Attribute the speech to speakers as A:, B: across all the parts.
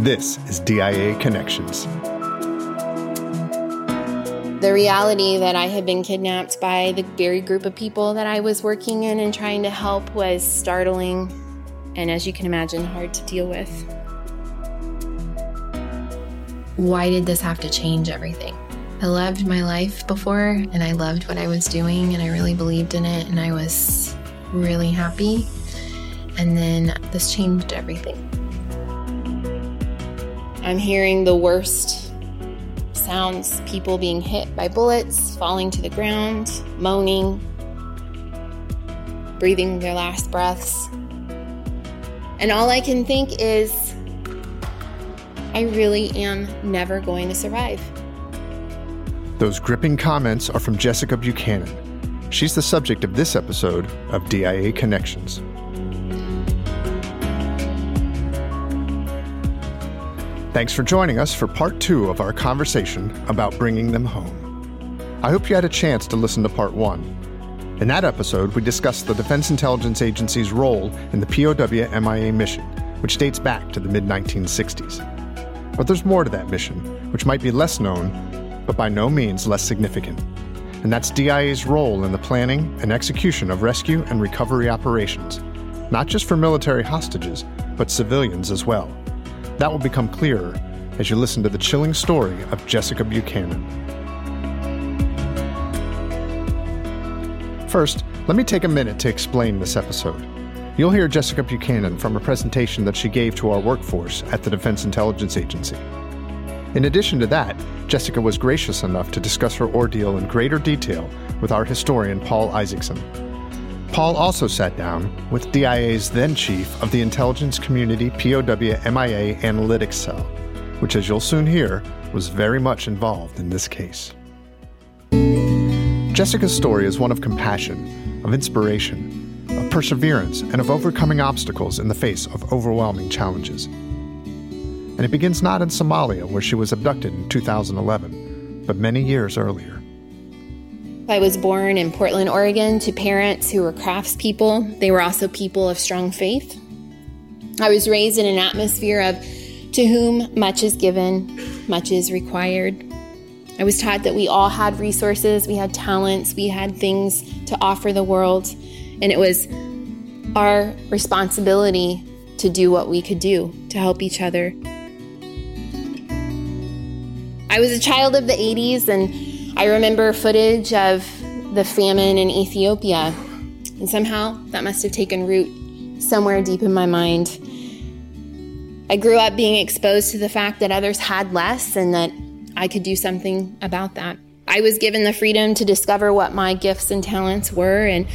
A: This is DIA Connections.
B: The reality that I had been kidnapped by the very group of people that I was working in and trying to help was startling and, as you can imagine, hard to deal with.
C: Why did this have to change everything? I loved my life before and I loved what I was doing and I really believed in it and I was really happy. And then this changed everything.
B: I'm hearing the worst sounds people being hit by bullets, falling to the ground, moaning, breathing their last breaths. And all I can think is, I really am never going to survive.
A: Those gripping comments are from Jessica Buchanan. She's the subject of this episode of DIA Connections. Thanks for joining us for part two of our conversation about bringing them home. I hope you had a chance to listen to part one. In that episode, we discussed the Defense Intelligence Agency's role in the POW MIA mission, which dates back to the mid 1960s. But there's more to that mission, which might be less known but by no means less significant. And that's DIA's role in the planning and execution of rescue and recovery operations, not just for military hostages, but civilians as well. That will become clearer as you listen to the chilling story of Jessica Buchanan. First, let me take a minute to explain this episode. You'll hear Jessica Buchanan from a presentation that she gave to our workforce at the Defense Intelligence Agency. In addition to that, Jessica was gracious enough to discuss her ordeal in greater detail with our historian Paul Isaacson. Paul also sat down with DIA's then chief of the Intelligence Community POW MIA Analytics Cell, which, as you'll soon hear, was very much involved in this case. Jessica's story is one of compassion, of inspiration, of perseverance, and of overcoming obstacles in the face of overwhelming challenges and it begins not in Somalia, where she was abducted in 2011, but many years earlier.
B: I was born in Portland, Oregon, to parents who were craftspeople. They were also people of strong faith. I was raised in an atmosphere of to whom much is given, much is required. I was taught that we all had resources, we had talents, we had things to offer the world, and it was our responsibility to do what we could do to help each other. I was a child of the 80s and I remember footage of the famine in Ethiopia. And somehow that must have taken root somewhere deep in my mind. I grew up being exposed to the fact that others had less and that I could do something about that. I was given the freedom to discover what my gifts and talents were, and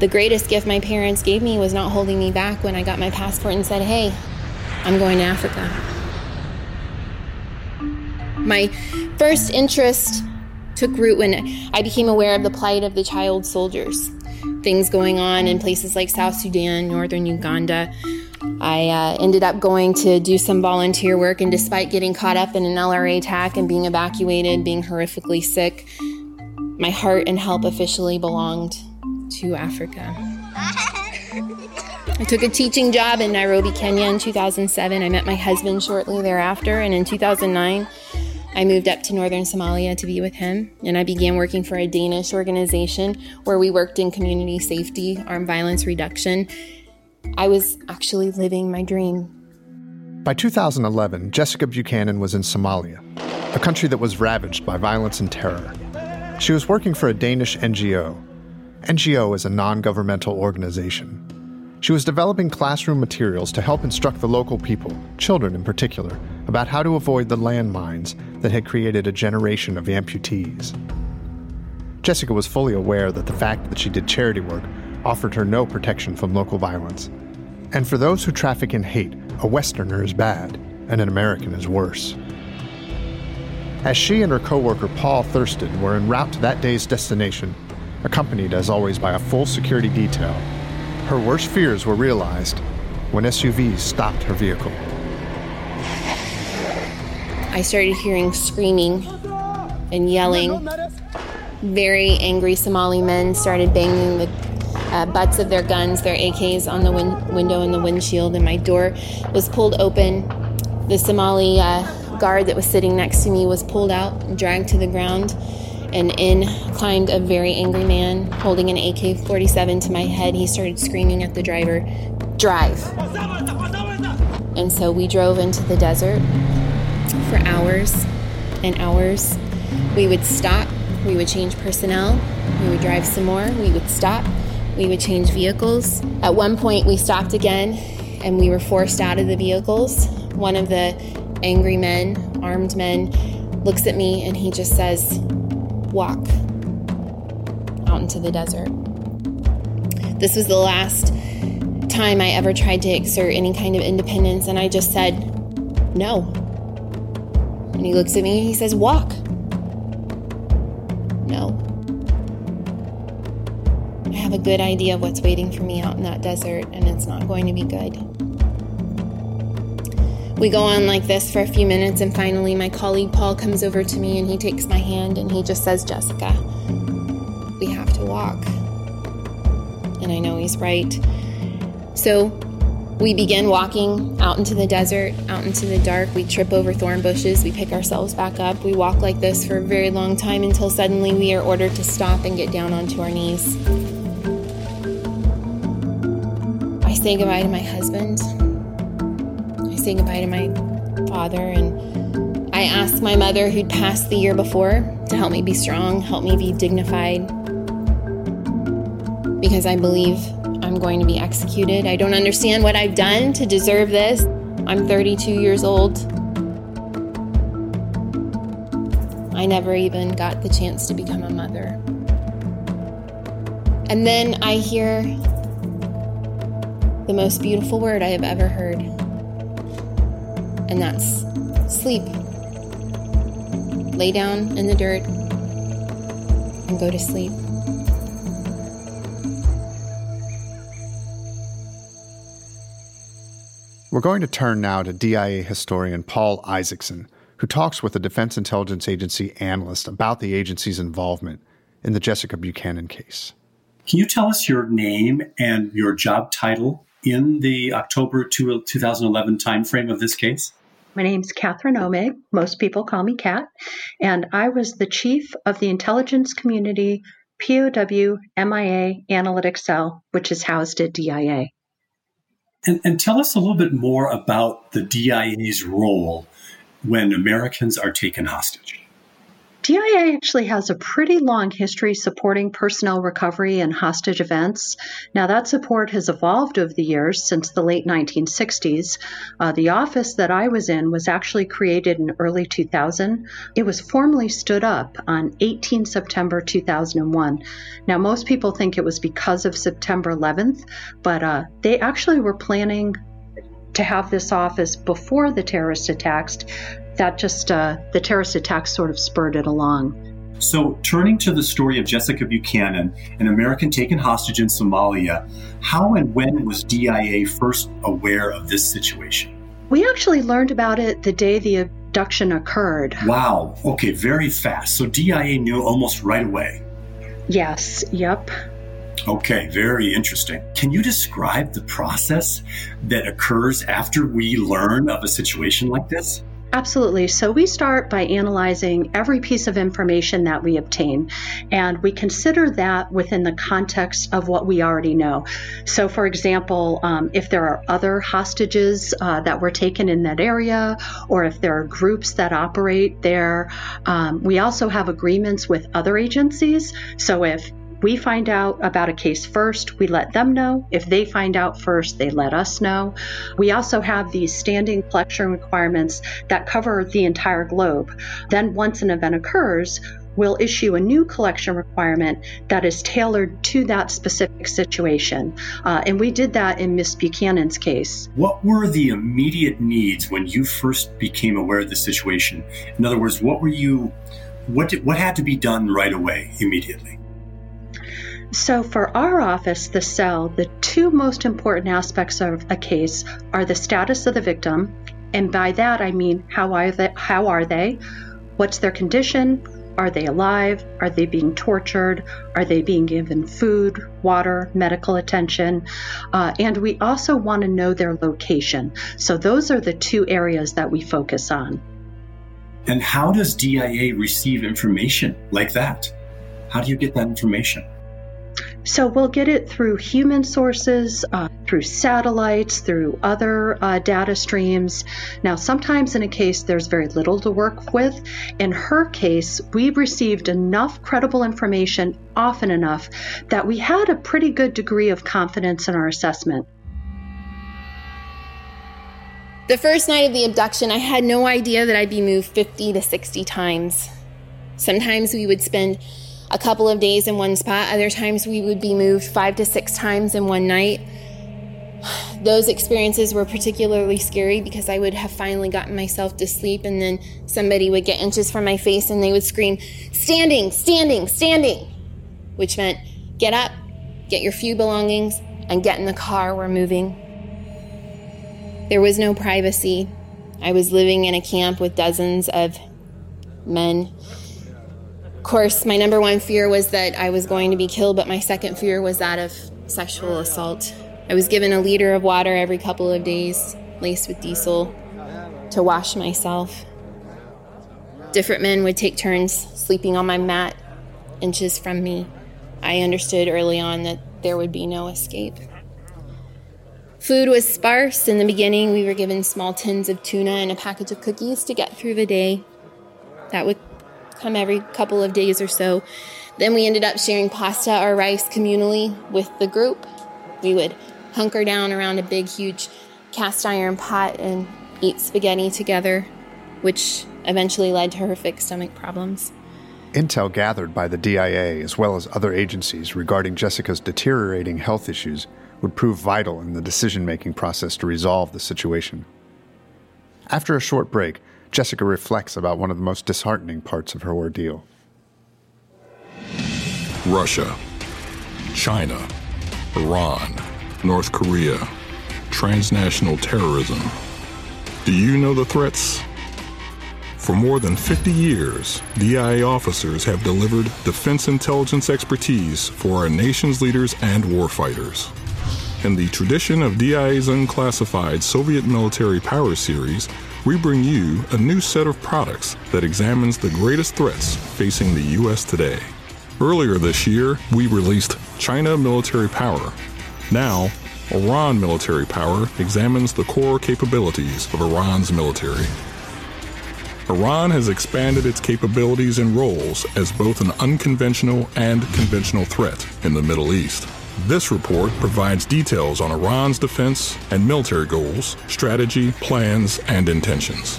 B: the greatest gift my parents gave me was not holding me back when I got my passport and said, Hey, I'm going to Africa. My first interest took root when I became aware of the plight of the child soldiers. Things going on in places like South Sudan, northern Uganda. I uh, ended up going to do some volunteer work, and despite getting caught up in an LRA attack and being evacuated, being horrifically sick, my heart and help officially belonged to Africa. I took a teaching job in Nairobi, Kenya in 2007. I met my husband shortly thereafter, and in 2009, I moved up to northern Somalia to be with him, and I began working for a Danish organization where we worked in community safety, armed violence reduction. I was actually living my dream.
A: By 2011, Jessica Buchanan was in Somalia, a country that was ravaged by violence and terror. She was working for a Danish NGO. NGO is a non governmental organization. She was developing classroom materials to help instruct the local people, children in particular, about how to avoid the landmines that had created a generation of amputees. Jessica was fully aware that the fact that she did charity work offered her no protection from local violence. And for those who traffic in hate, a Westerner is bad, and an American is worse. As she and her coworker Paul Thisted were en route to that day's destination, accompanied as always by a full security detail, her worst fears were realized when SUVs stopped her vehicle.
B: I started hearing screaming and yelling. Very angry Somali men started banging the uh, butts of their guns, their AKs, on the win- window and the windshield, and my door was pulled open. The Somali uh, guard that was sitting next to me was pulled out and dragged to the ground, and in climbed a very angry man holding an AK 47 to my head. He started screaming at the driver, Drive. And so we drove into the desert for hours and hours. We would stop, we would change personnel, we would drive some more, we would stop, we would change vehicles. At one point, we stopped again and we were forced out of the vehicles. One of the angry men, armed men, looks at me and he just says, Walk out into the desert. This was the last time I ever tried to exert any kind of independence, and I just said, No. And he looks at me and he says, Walk. No. I have a good idea of what's waiting for me out in that desert, and it's not going to be good. We go on like this for a few minutes, and finally, my colleague Paul comes over to me and he takes my hand and he just says, Jessica, we have to walk. And I know he's right. So we begin walking out into the desert, out into the dark. We trip over thorn bushes. We pick ourselves back up. We walk like this for a very long time until suddenly we are ordered to stop and get down onto our knees. I say goodbye to my husband. Say goodbye to my father. And I asked my mother, who'd passed the year before, to help me be strong, help me be dignified. Because I believe I'm going to be executed. I don't understand what I've done to deserve this. I'm 32 years old. I never even got the chance to become a mother. And then I hear the most beautiful word I have ever heard, and that's sleep. Lay down in the dirt and go to sleep.
A: We're going to turn now to DIA historian Paul Isaacson, who talks with a Defense Intelligence Agency analyst about the agency's involvement in the Jessica Buchanan case.
D: Can you tell us your name and your job title in the October 2011 timeframe of this case?
E: My name's Catherine Omig. Most people call me Cat. And I was the chief of the intelligence community POW MIA Analytics Cell, which is housed at DIA.
D: And, and tell us a little bit more about the DIA's role when Americans are taken hostage.
E: DIA actually has a pretty long history supporting personnel recovery and hostage events. Now, that support has evolved over the years since the late 1960s. Uh, the office that I was in was actually created in early 2000. It was formally stood up on 18 September 2001. Now, most people think it was because of September 11th, but uh, they actually were planning to have this office before the terrorist attacks that just uh, the terrorist attacks sort of spurred it along.
D: So, turning to the story of Jessica Buchanan, an American taken hostage in Somalia, how and when was DIA first aware of this situation?
E: We actually learned about it the day the abduction occurred.
D: Wow. Okay, very fast. So, DIA knew almost right away.
E: Yes, yep.
D: Okay, very interesting. Can you describe the process that occurs after we learn of a situation like this?
E: Absolutely. So we start by analyzing every piece of information that we obtain, and we consider that within the context of what we already know. So, for example, um, if there are other hostages uh, that were taken in that area, or if there are groups that operate there, um, we also have agreements with other agencies. So, if we find out about a case first, we let them know. If they find out first, they let us know. We also have these standing collection requirements that cover the entire globe. Then, once an event occurs, we'll issue a new collection requirement that is tailored to that specific situation. Uh, and we did that in Miss Buchanan's case.
D: What were the immediate needs when you first became aware of the situation? In other words, what were you, what, did, what had to be done right away, immediately?
E: So, for our office, the cell, the two most important aspects of a case are the status of the victim, and by that I mean how are they? How are they? What's their condition? Are they alive? Are they being tortured? Are they being given food, water, medical attention? Uh, and we also want to know their location. So those are the two areas that we focus on.
D: And how does DIA receive information like that? How do you get that information?
E: So we'll get it through human sources, uh, through satellites, through other uh, data streams. Now, sometimes in a case there's very little to work with. In her case, we received enough credible information often enough that we had a pretty good degree of confidence in our assessment.
B: The first night of the abduction, I had no idea that I'd be moved 50 to 60 times. Sometimes we would spend a couple of days in one spot. Other times we would be moved five to six times in one night. Those experiences were particularly scary because I would have finally gotten myself to sleep and then somebody would get inches from my face and they would scream, Standing, standing, standing, which meant get up, get your few belongings, and get in the car, we're moving. There was no privacy. I was living in a camp with dozens of men course, my number one fear was that I was going to be killed, but my second fear was that of sexual assault. I was given a liter of water every couple of days, laced with diesel, to wash myself. Different men would take turns sleeping on my mat inches from me. I understood early on that there would be no escape. Food was sparse. In the beginning, we were given small tins of tuna and a package of cookies to get through the day. That would come every couple of days or so. Then we ended up sharing pasta or rice communally with the group. We would hunker down around a big, huge cast iron pot and eat spaghetti together, which eventually led to horrific stomach problems.
A: Intel gathered by the DIA, as well as other agencies regarding Jessica's deteriorating health issues, would prove vital in the decision making process to resolve the situation. After a short break, Jessica reflects about one of the most disheartening parts of her ordeal.
F: Russia, China, Iran, North Korea, transnational terrorism. Do you know the threats? For more than 50 years, DIA officers have delivered defense intelligence expertise for our nation's leaders and warfighters. In the tradition of DIA's unclassified Soviet military power series, we bring you a new set of products that examines the greatest threats facing the U.S. today. Earlier this year, we released China Military Power. Now, Iran Military Power examines the core capabilities of Iran's military. Iran has expanded its capabilities and roles as both an unconventional and conventional threat in the Middle East. This report provides details on Iran's defense and military goals, strategy, plans, and intentions.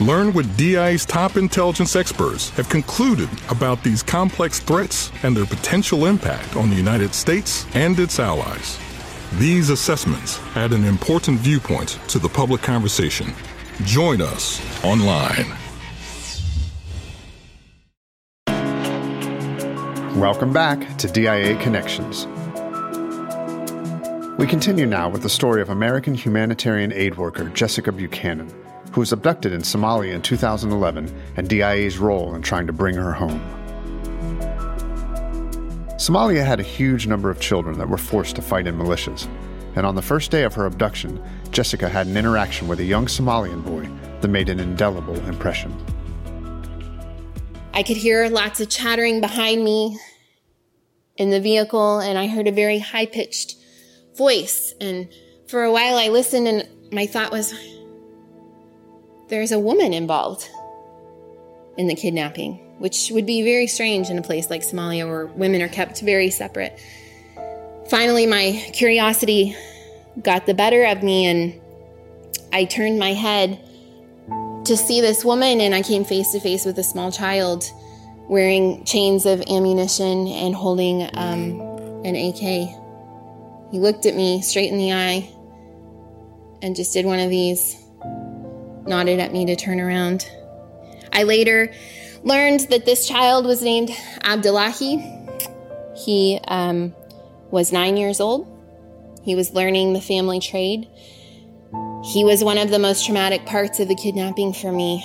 F: Learn what DI's top intelligence experts have concluded about these complex threats and their potential impact on the United States and its allies. These assessments add an important viewpoint to the public conversation. Join us online.
A: Welcome back to DIA Connections. We continue now with the story of American humanitarian aid worker Jessica Buchanan, who was abducted in Somalia in 2011 and DIA's role in trying to bring her home. Somalia had a huge number of children that were forced to fight in militias, and on the first day of her abduction, Jessica had an interaction with a young Somalian boy that made an indelible impression.
B: I could hear lots of chattering behind me in the vehicle, and I heard a very high pitched voice. And for a while, I listened, and my thought was, there's a woman involved in the kidnapping, which would be very strange in a place like Somalia where women are kept very separate. Finally, my curiosity got the better of me, and I turned my head to see this woman, and I came face to face with a small child wearing chains of ammunition and holding um, an AK. He looked at me straight in the eye and just did one of these, nodded at me to turn around. I later learned that this child was named Abdullahi. He um, was nine years old. He was learning the family trade he was one of the most traumatic parts of the kidnapping for me.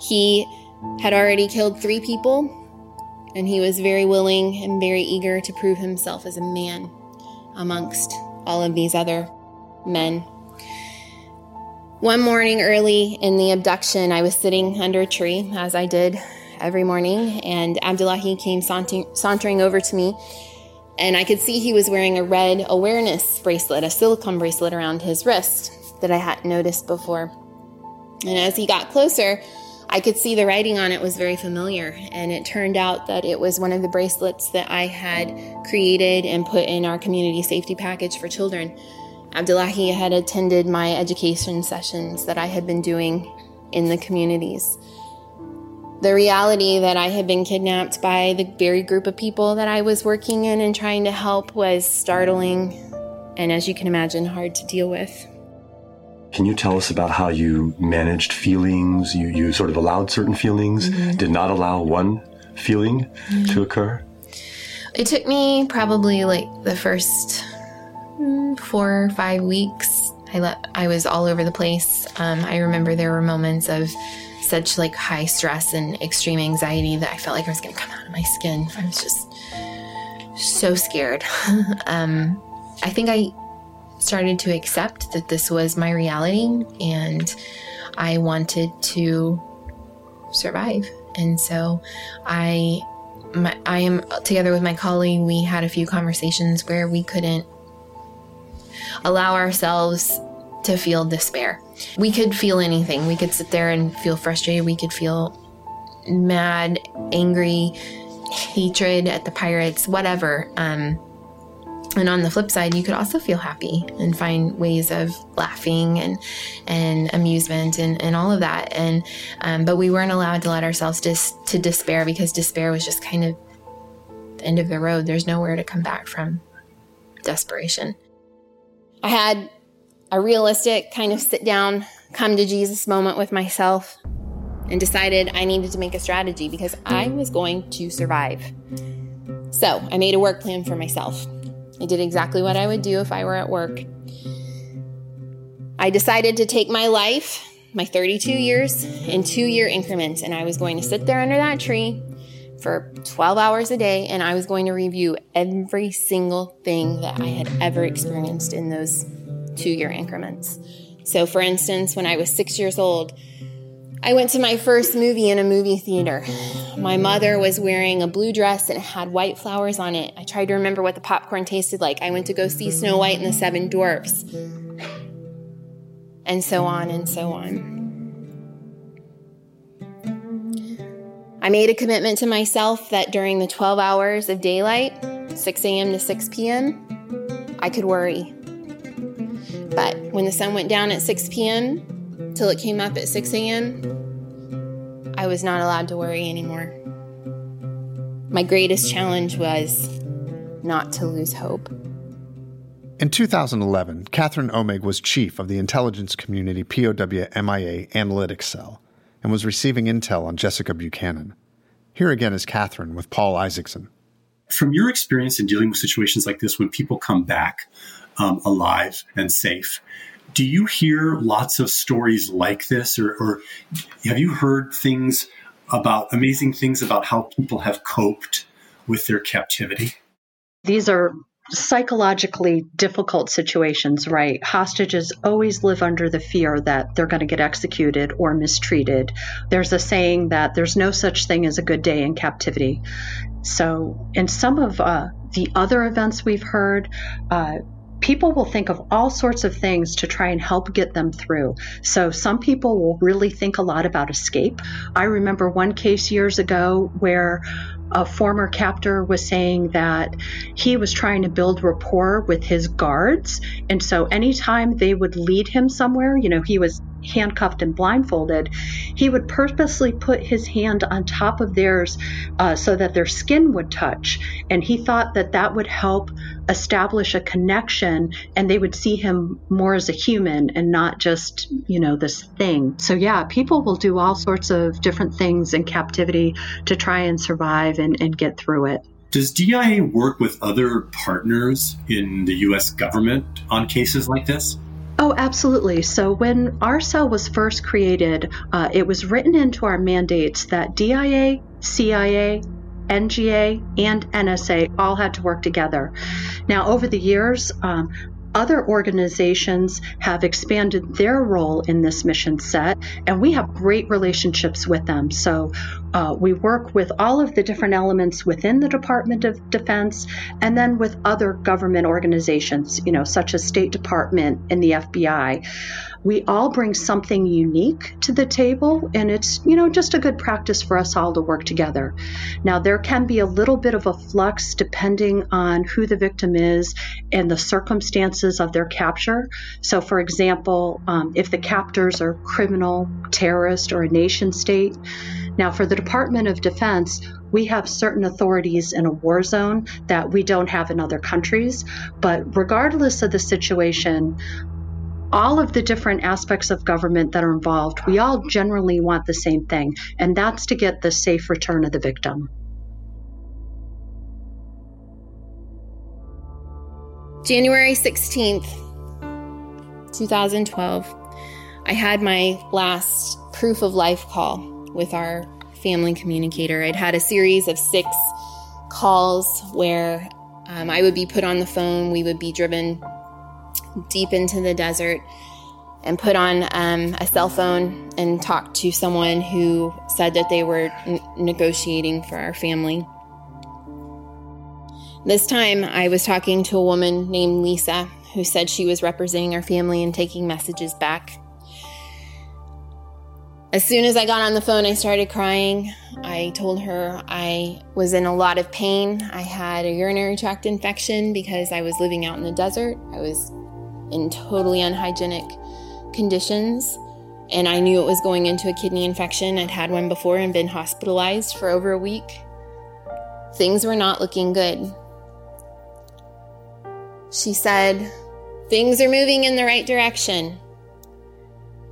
B: He had already killed three people, and he was very willing and very eager to prove himself as a man amongst all of these other men. One morning early in the abduction, I was sitting under a tree, as I did every morning, and Abdullahi came sauntering over to me. And I could see he was wearing a red awareness bracelet, a silicone bracelet around his wrist that I hadn't noticed before. And as he got closer, I could see the writing on it was very familiar. And it turned out that it was one of the bracelets that I had created and put in our community safety package for children. Abdullahi had attended my education sessions that I had been doing in the communities. The reality that I had been kidnapped by the very group of people that I was working in and trying to help was startling and, as you can imagine, hard to deal with.
G: Can you tell us about how you managed feelings? You, you sort of allowed certain feelings, mm-hmm. did not allow one feeling mm-hmm. to occur?
C: It took me probably like the first mm, four or five weeks. I let I was all over the place. Um, I remember there were moments of such like high stress and extreme anxiety that I felt like I was going to come out of my skin. I was just so scared. um, I think I started to accept that this was my reality and I wanted to survive. And so I my, I am together with my colleague, we had a few conversations where we couldn't allow ourselves to feel despair. We could feel anything. We could sit there and feel frustrated. We could feel mad, angry, hatred at the pirates, whatever. Um, and on the flip side, you could also feel happy and find ways of laughing and and amusement and, and all of that. And um, but we weren't allowed to let ourselves just to despair because despair was just kind of the end of the road. There's nowhere to come back from desperation.
B: I had a realistic kind of sit down, come to Jesus moment with myself and decided I needed to make a strategy because I was going to survive. So I made a work plan for myself. I did exactly what I would do if I were at work. I decided to take my life, my 32 years, in two year increments, and I was going to sit there under that tree for 12 hours a day and I was going to review every single thing that I had ever experienced in those two year increments. So, for instance, when I was six years old, I went to my first movie in a movie theater. My mother was wearing a blue dress and it had white flowers on it. I tried to remember what the popcorn tasted like. I went to go see Snow White and the Seven Dwarfs. And so on and so on. I made a commitment to myself that during the 12 hours of daylight, 6 a.m. to 6 p.m., I could worry. But when the sun went down at 6 p.m., till it came up at 6 a.m., I was not allowed to worry anymore. My greatest challenge was not to lose hope.
A: In 2011, Catherine Omig was chief of the intelligence community POW MIA Analytics Cell and was receiving intel on Jessica Buchanan. Here again is Catherine with Paul Isaacson.
D: From your experience in dealing with situations like this, when people come back um, alive and safe, do you hear lots of stories like this, or, or have you heard things about amazing things about how people have coped with their captivity?
E: These are psychologically difficult situations, right? Hostages always live under the fear that they're going to get executed or mistreated. There's a saying that there's no such thing as a good day in captivity. So, in some of uh, the other events we've heard, uh, people will think of all sorts of things to try and help get them through. So some people will really think a lot about escape. I remember one case years ago where a former captor was saying that he was trying to build rapport with his guards. And so anytime they would lead him somewhere, you know, he was handcuffed and blindfolded, he would purposely put his hand on top of theirs uh, so that their skin would touch. And he thought that that would help establish a connection and they would see him more as a human and not just, you know, this thing. So, yeah, people will do all sorts of different things in captivity to try and survive and, and get through it.
D: Does DIA work with other partners in the U.S. government on cases like this?
E: Oh, absolutely. So, when our cell was first created, uh, it was written into our mandates that DIA, CIA, NGA, and NSA all had to work together. Now, over the years, um, other organizations have expanded their role in this mission set, and we have great relationships with them. So uh, we work with all of the different elements within the Department of Defense and then with other government organizations, you know, such as State Department and the FBI we all bring something unique to the table, and it's, you know, just a good practice for us all to work together. Now, there can be a little bit of a flux depending on who the victim is and the circumstances of their capture. So, for example, um, if the captors are criminal, terrorist, or a nation state, now for the Department of Defense, we have certain authorities in a war zone that we don't have in other countries. But regardless of the situation, all of the different aspects of government that are involved, we all generally want the same thing, and that's to get the safe return of the victim.
B: January 16th, 2012, I had my last proof of life call with our family communicator. I'd had a series of six calls where um, I would be put on the phone, we would be driven deep into the desert and put on um, a cell phone and talked to someone who said that they were n- negotiating for our family. This time, I was talking to a woman named Lisa who said she was representing our family and taking messages back. As soon as I got on the phone, I started crying. I told her I was in a lot of pain. I had a urinary tract infection because I was living out in the desert. I was in totally unhygienic conditions. And I knew it was going into a kidney infection. I'd had one before and been hospitalized for over a week. Things were not looking good. She said, Things are moving in the right direction.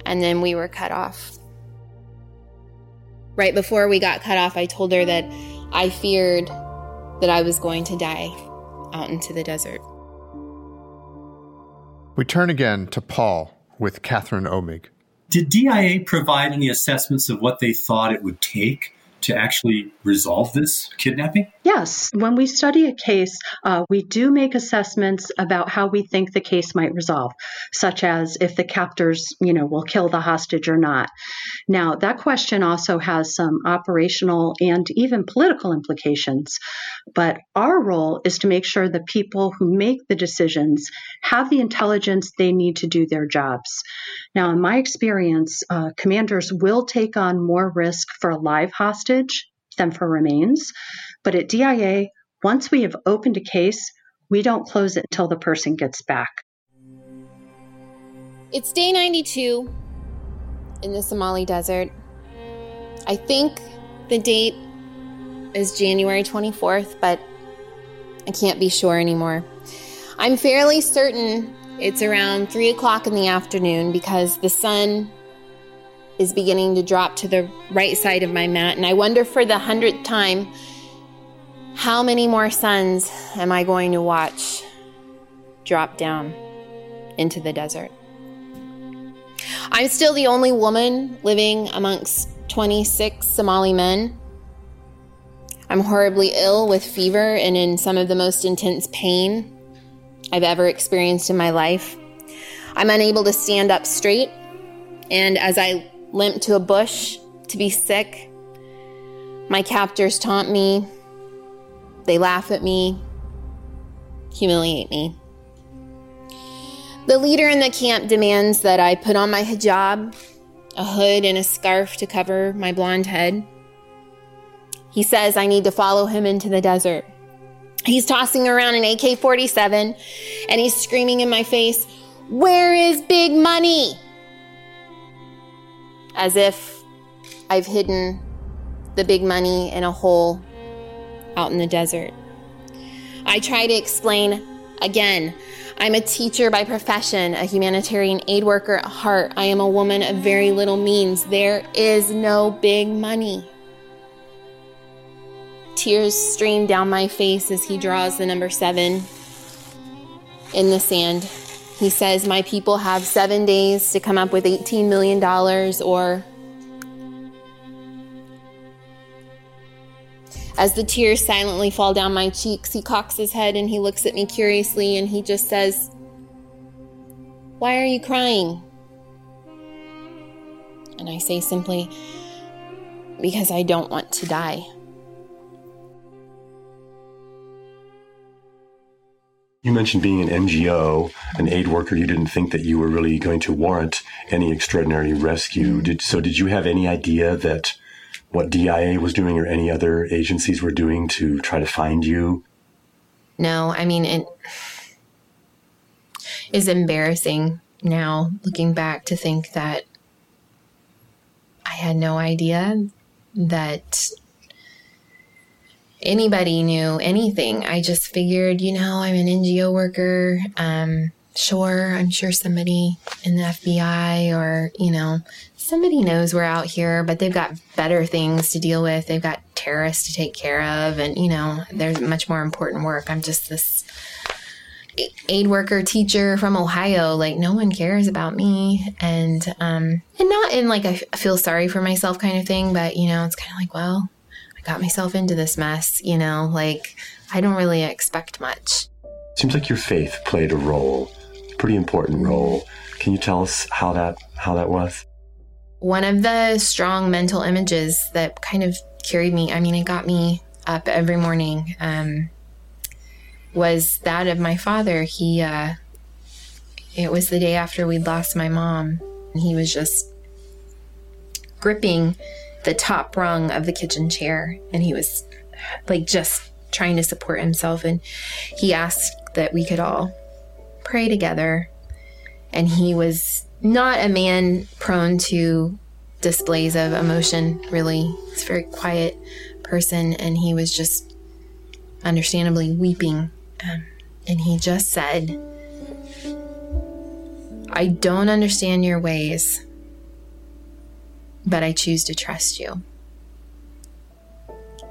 B: And then we were cut off. Right before we got cut off, I told her that I feared that I was going to die out into the desert.
A: We turn again to Paul with Catherine Omig.
D: Did DIA provide any assessments of what they thought it would take to actually resolve this kidnapping?
E: Yes. When we study a case, uh, we do make assessments about how we think the case might resolve, such as if the captors, you know, will kill the hostage or not. Now, that question also has some operational and even political implications. But our role is to make sure the people who make the decisions have the intelligence they need to do their jobs. Now, in my experience, uh, commanders will take on more risk for a live hostage than for remains. But at DIA, once we have opened a case, we don't close it until the person gets back.
B: It's day 92 in the Somali desert. I think the date is January 24th, but I can't be sure anymore. I'm fairly certain it's around 3 o'clock in the afternoon because the sun is beginning to drop to the right side of my mat, and I wonder for the hundredth time how many more suns am I going to watch drop down into the desert? I'm still the only woman living amongst 26 Somali men. I'm horribly ill with fever and in some of the most intense pain I've ever experienced in my life. I'm unable to stand up straight, and as I limp to a bush to be sick. My captors taunt me, they laugh at me, humiliate me. The leader in the camp demands that I put on my hijab, a hood, and a scarf to cover my blonde head. He says I need to follow him into the desert. He's tossing around an AK 47 and he's screaming in my face, Where is big money? as if I've hidden the big money in a hole out in the desert. I try to explain again. I'm a teacher by profession, a humanitarian aid worker at heart. I am a woman of very little means. There is no big money. Tears stream down my face as he draws the number seven in the sand. He says, My people have seven days to come up with $18 million or. As the tears silently fall down my cheeks, he cocks his head and he looks at me curiously and he just says, Why are you crying? And I say simply, Because I don't want to die.
G: You mentioned being an NGO, an aid worker. You didn't think that you were really going to warrant any extraordinary rescue. Mm-hmm. Did, so, did you have any idea that what DIA was doing or any other agencies were doing to try to find you?
C: No, I mean, it is embarrassing now looking back to think that I had no idea that anybody knew anything. I just figured, you know, I'm an NGO worker. Um, sure, I'm sure somebody in the FBI or, you know, somebody knows we're out here, but they've got better things to deal with. They've got terrorists to take care of, and, you know, there's much more important work. I'm just this aid worker teacher from Ohio. Like no one cares about me, and um, and not in like a feel sorry for myself kind of thing, but you know, it's kind of like, well, I got myself into this mess, you know, like I don't really expect much.
G: Seems like your faith played a role, pretty important role. Can you tell us how that how that was?
C: One of the strong mental images that kind of carried me, I mean, it got me up every morning, um, was that of my father. He, uh, it was the day after we'd lost my mom. And he was just gripping the top rung of the kitchen chair and he was like just trying to support himself and he asked that we could all pray together and he was not a man prone to displays of emotion really he's a very quiet person and he was just understandably weeping um, and he just said i don't understand your ways but I choose to trust you.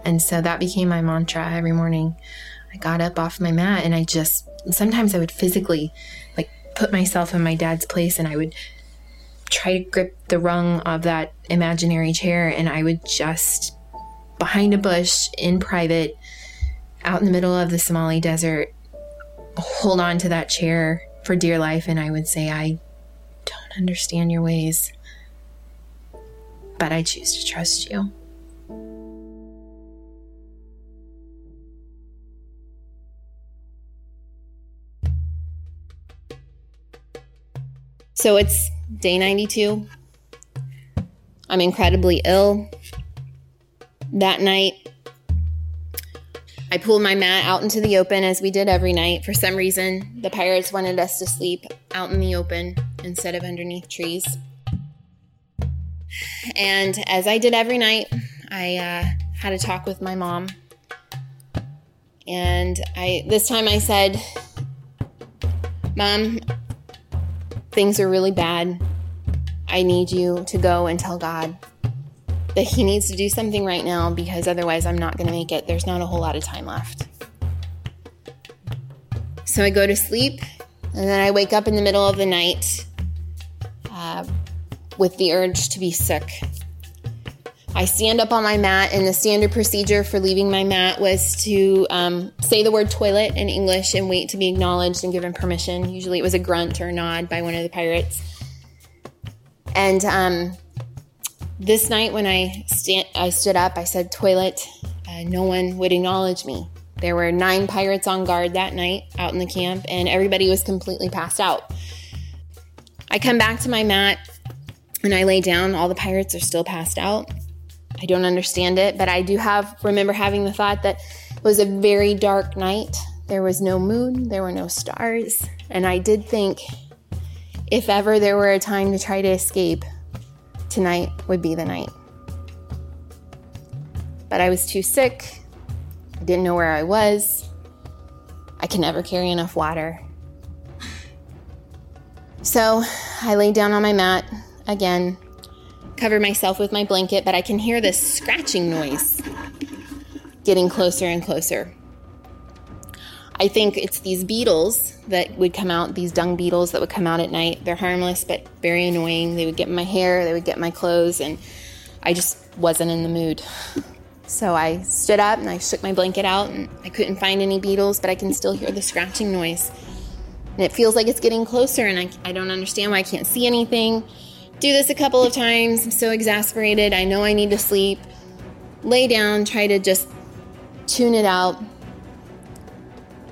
C: And so that became my mantra every morning. I got up off my mat and I just, sometimes I would physically put myself in my dad's place and I would try to grip the rung of that imaginary chair and I would just, behind a bush in private, out in the middle of the Somali desert, hold on to that chair for dear life and I would say, I don't understand your ways but I choose to trust you.
B: So it's day 92. I'm incredibly ill. That night, I pulled my mat out into the open as we did every night. For some reason, the pirates wanted us to sleep out in the open instead of underneath trees. And as I did every night, I uh, had a talk with my mom. And I this time I said, "Mom, things are really bad. I need you to go and tell God that he needs to do something right now because otherwise I'm not going to make it. There's not a whole lot of time left." So I go to sleep and then I wake up in the middle of the night uh, with the urge to be sick. I stand up on my mat, and the standard procedure for leaving my mat was to um, say the word toilet in English and wait to be acknowledged and given permission. Usually it was a grunt or a nod by one of the pirates. And um, this night, when I, stand, I stood up, I said toilet. Uh, no one would acknowledge me. There were nine pirates on guard that night out in the camp, and everybody was completely passed out. I come back to my mat and I lay down. All the pirates are still passed out. I don't understand it, but I do have remember having the thought that it was a very dark night. There was no moon, there were no stars, and I did think if ever there were a time to try to escape, tonight would be the night. But I was too sick. I didn't know where I was. I can never carry enough water. So I laid down on my mat again, cover myself with my blanket, but I can hear this scratching noise getting closer and closer. I think it's these beetles that would come out, these dung beetles that would come out at night. They're harmless but very annoying. They would get my hair, they would get my clothes, and I just wasn't in the mood. So I stood up and I shook my blanket out, and I couldn't find any beetles, but I can still hear the scratching noise. And it feels like it's getting closer, and I, I don't understand why I can't see anything. Do this a couple of times. I'm so exasperated. I know I need to sleep. Lay down, try to just tune it out.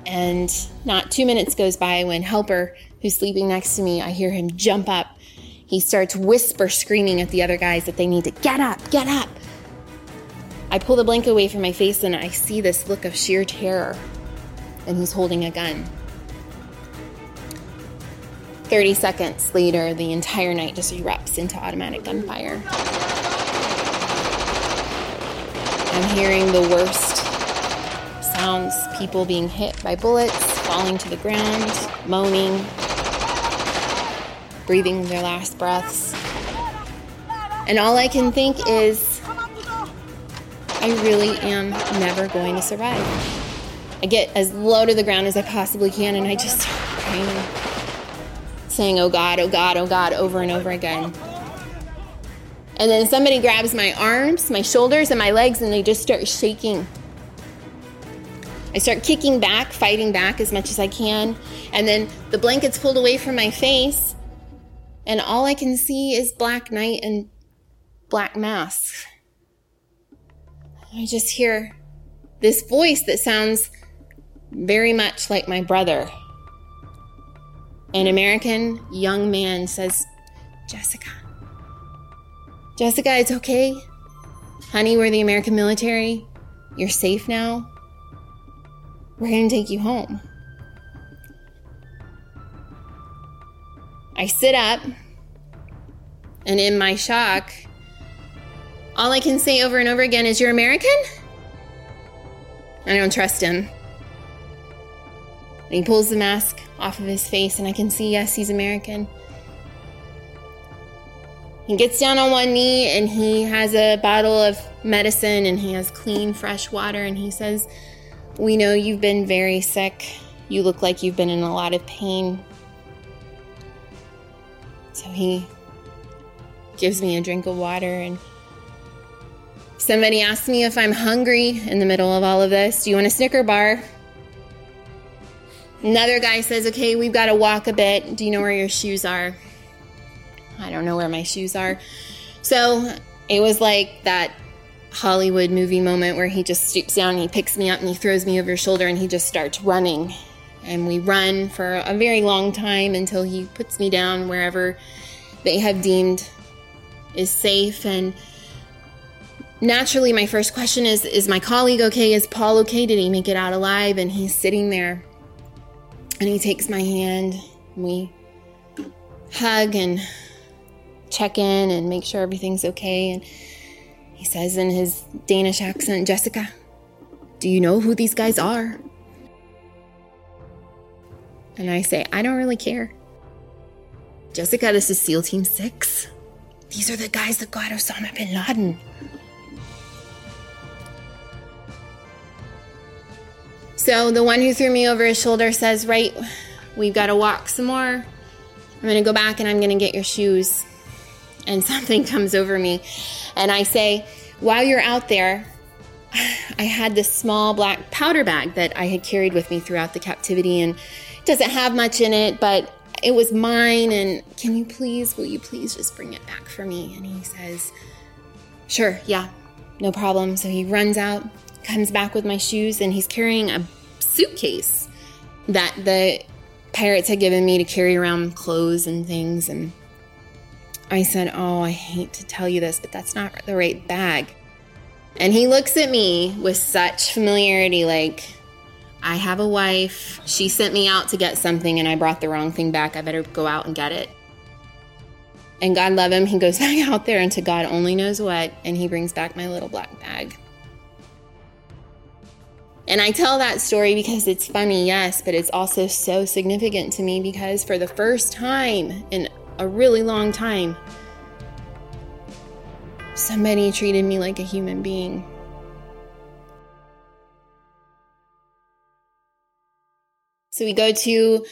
B: And not two minutes goes by when Helper, who's sleeping next to me, I hear him jump up. He starts whisper screaming at the other guys that they need to get up, get up. I pull the blanket away from my face and I see this look of sheer terror. And he's holding a gun. 30 seconds later, the entire night just erupts into automatic gunfire. I'm hearing the worst sounds people being hit by bullets, falling to the ground, moaning, breathing their last breaths. And all I can think is, I really am never going to survive. I get as low to the ground as I possibly can and I just praying, saying, Oh God, oh God, oh God, over and over again. And then somebody grabs my arms, my shoulders, and my legs, and they just start shaking. I start kicking back, fighting back as much as I can. And then the blanket's pulled away from my face, and all I can see is black night and black masks. I just hear this voice that sounds very much like my brother. An American young man says, Jessica. Jessica, it's okay. Honey, we're the American military. You're safe now. We're going to take you home. I sit up, and in my shock, all I can say over and over again is, You're American? I don't trust him. And he pulls the mask off of his face, and I can see, yes, he's American. He gets down on one knee and he has a bottle of medicine and he has clean, fresh water. And he says, We know you've been very sick. You look like you've been in a lot of pain. So he gives me a drink of water. And somebody asks me if I'm hungry in the middle of all of this. Do you want a Snicker bar? Another guy says, Okay, we've got to walk a bit. Do you know where your shoes are? I don't know where my shoes are. So it was like that Hollywood movie moment where he just stoops down and he picks me up and he throws me over his shoulder and he just starts running. And we run for a very long time until he puts me down wherever they have deemed is safe. And naturally, my first question is Is my colleague okay? Is Paul okay? Did he make it out alive? And he's sitting there and he takes my hand. And we hug and check in and make sure everything's okay. And he says in his Danish accent, Jessica, do you know who these guys are? And I say, I don't really care. Jessica, this is SEAL Team 6. These are the guys that got Osama bin Laden. So the one who threw me over his shoulder says, Right, we've got to walk some more. I'm going to go back and I'm going to get your shoes and something comes over me. And I say, while you're out there, I had this small black powder bag that I had carried with me throughout the captivity, and it doesn't have much in it, but it was mine. And can you please, will you please just bring it back for me? And he says, Sure, yeah, no problem. So he runs out, comes back with my shoes, and he's carrying a suitcase that the pirates had given me to carry around clothes and things. And I said, Oh, I hate to tell you this, but that's not the right bag. And he looks at me with such familiarity, like, I have a wife. She sent me out to get something and I brought the wrong thing back. I better go out and get it. And God love him, he goes back out there into God only knows what, and he brings back my little black bag. And I tell that story because it's funny, yes, but it's also so significant to me because for the first time in a really long time, somebody treated me like a human being. So we go to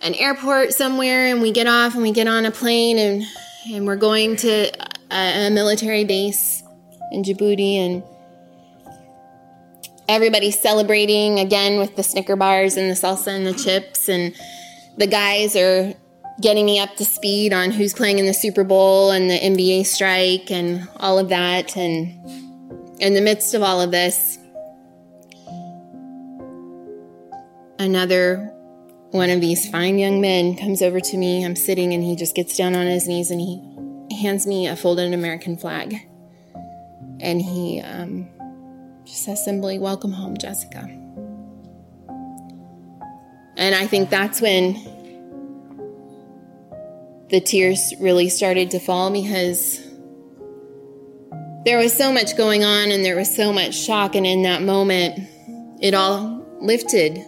B: an airport somewhere and we get off and we get on a plane and, and we're going to a, a military base in Djibouti and everybody's celebrating again with the Snicker bars and the salsa and the chips and the guys are getting me up to speed on who's playing in the Super Bowl and the NBA strike and all of that and in the midst of all of this another one of these fine young men comes over to me. I'm sitting and he just gets down on his knees and he hands me a folded American flag. And he um, just simply, Welcome home, Jessica. And I think that's when the tears really started to fall because there was so much going on and there was so much shock. And in that moment, it all lifted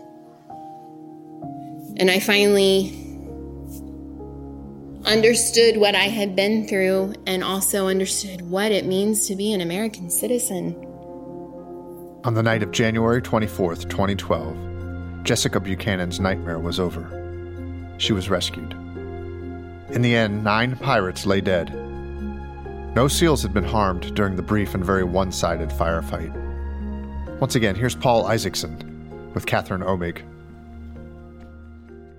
B: and I finally understood what I had been through and also understood what it means to be an American citizen.
A: On the night of January 24th, 2012, Jessica Buchanan's nightmare was over. She was rescued. In the end, nine pirates lay dead. No SEALs had been harmed during the brief and very one sided firefight. Once again, here's Paul Isaacson with Catherine Omig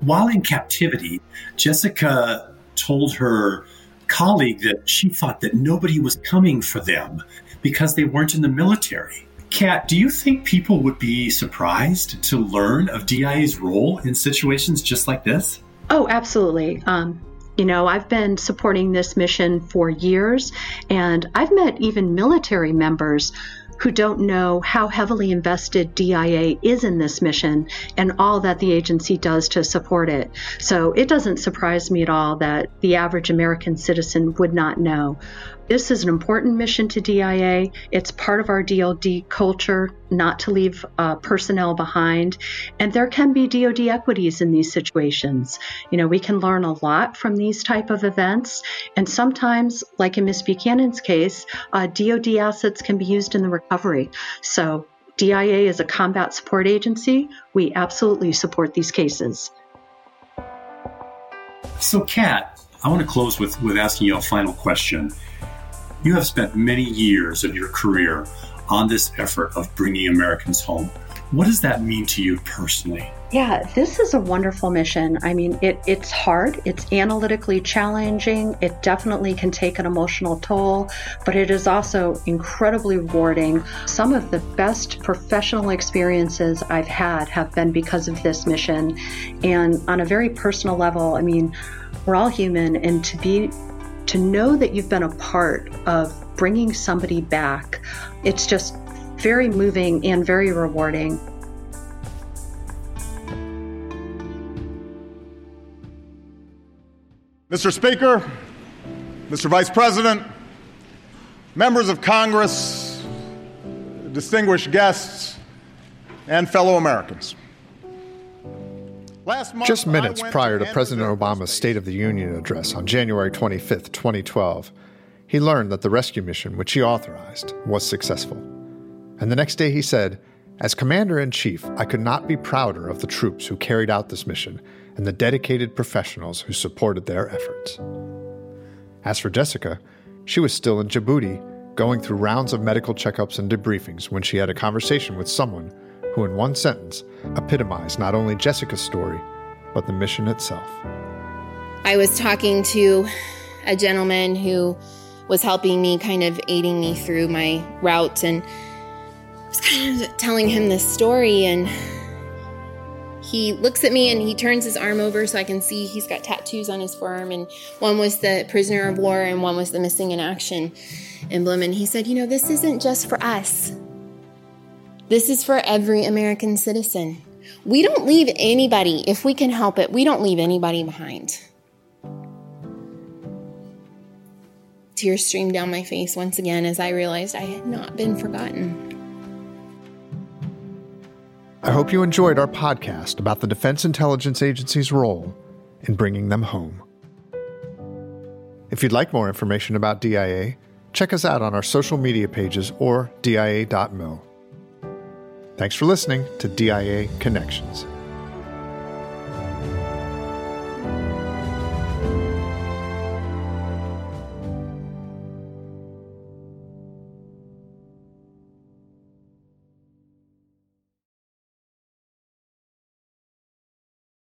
D: while in captivity, Jessica told her colleague that she thought that nobody was coming for them because they weren't in the military. Kat, do you think people would be surprised to learn of DIA's role in situations just like this?
E: Oh, absolutely. Um, you know, I've been supporting this mission for years, and I've met even military members who don't know how heavily invested DIA is in this mission and all that the agency does to support it. So it doesn't surprise me at all that the average American citizen would not know. This is an important mission to DIA. It's part of our DoD culture not to leave uh, personnel behind. And there can be DoD equities in these situations. You know, we can learn a lot from these type of events. And sometimes, like in Miss Buchanan's case, uh, DoD assets can be used in the recovery. So DIA is a combat support agency. We absolutely support these cases.
D: So, Kat, I want to close with, with asking you a final question. You have spent many years of your career on this effort of bringing Americans home. What does that mean to you personally?
E: Yeah, this is a wonderful mission. I mean, it, it's hard, it's analytically challenging, it definitely can take an emotional toll, but it is also incredibly rewarding. Some of the best professional experiences I've had have been because of this mission. And on a very personal level, I mean, we're all human, and to be to know that you've been a part of bringing somebody back, it's just very moving and very rewarding.
H: Mr. Speaker, Mr. Vice President, members of Congress, distinguished guests, and fellow Americans.
A: Just minutes prior to President Obama's State of the Union address on January 25, 2012, he learned that the rescue mission, which he authorized, was successful. And the next day he said, As Commander in Chief, I could not be prouder of the troops who carried out this mission and the dedicated professionals who supported their efforts. As for Jessica, she was still in Djibouti, going through rounds of medical checkups and debriefings when she had a conversation with someone who, in one sentence, epitomized not only Jessica's story, but the mission itself.
B: I was talking to a gentleman who was helping me, kind of aiding me through my route, and I was kind of telling him this story. And he looks at me and he turns his arm over so I can see he's got tattoos on his forearm. And one was the prisoner of war, and one was the missing in action emblem. And he said, You know, this isn't just for us. This is for every American citizen. We don't leave anybody, if we can help it, we don't leave anybody behind. Tears streamed down my face once again as I realized I had not been forgotten.
A: I hope you enjoyed our podcast about the Defense Intelligence Agency's role in bringing them home. If you'd like more information about DIA, check us out on our social media pages or dia.mil. Thanks for listening to DIA Connections.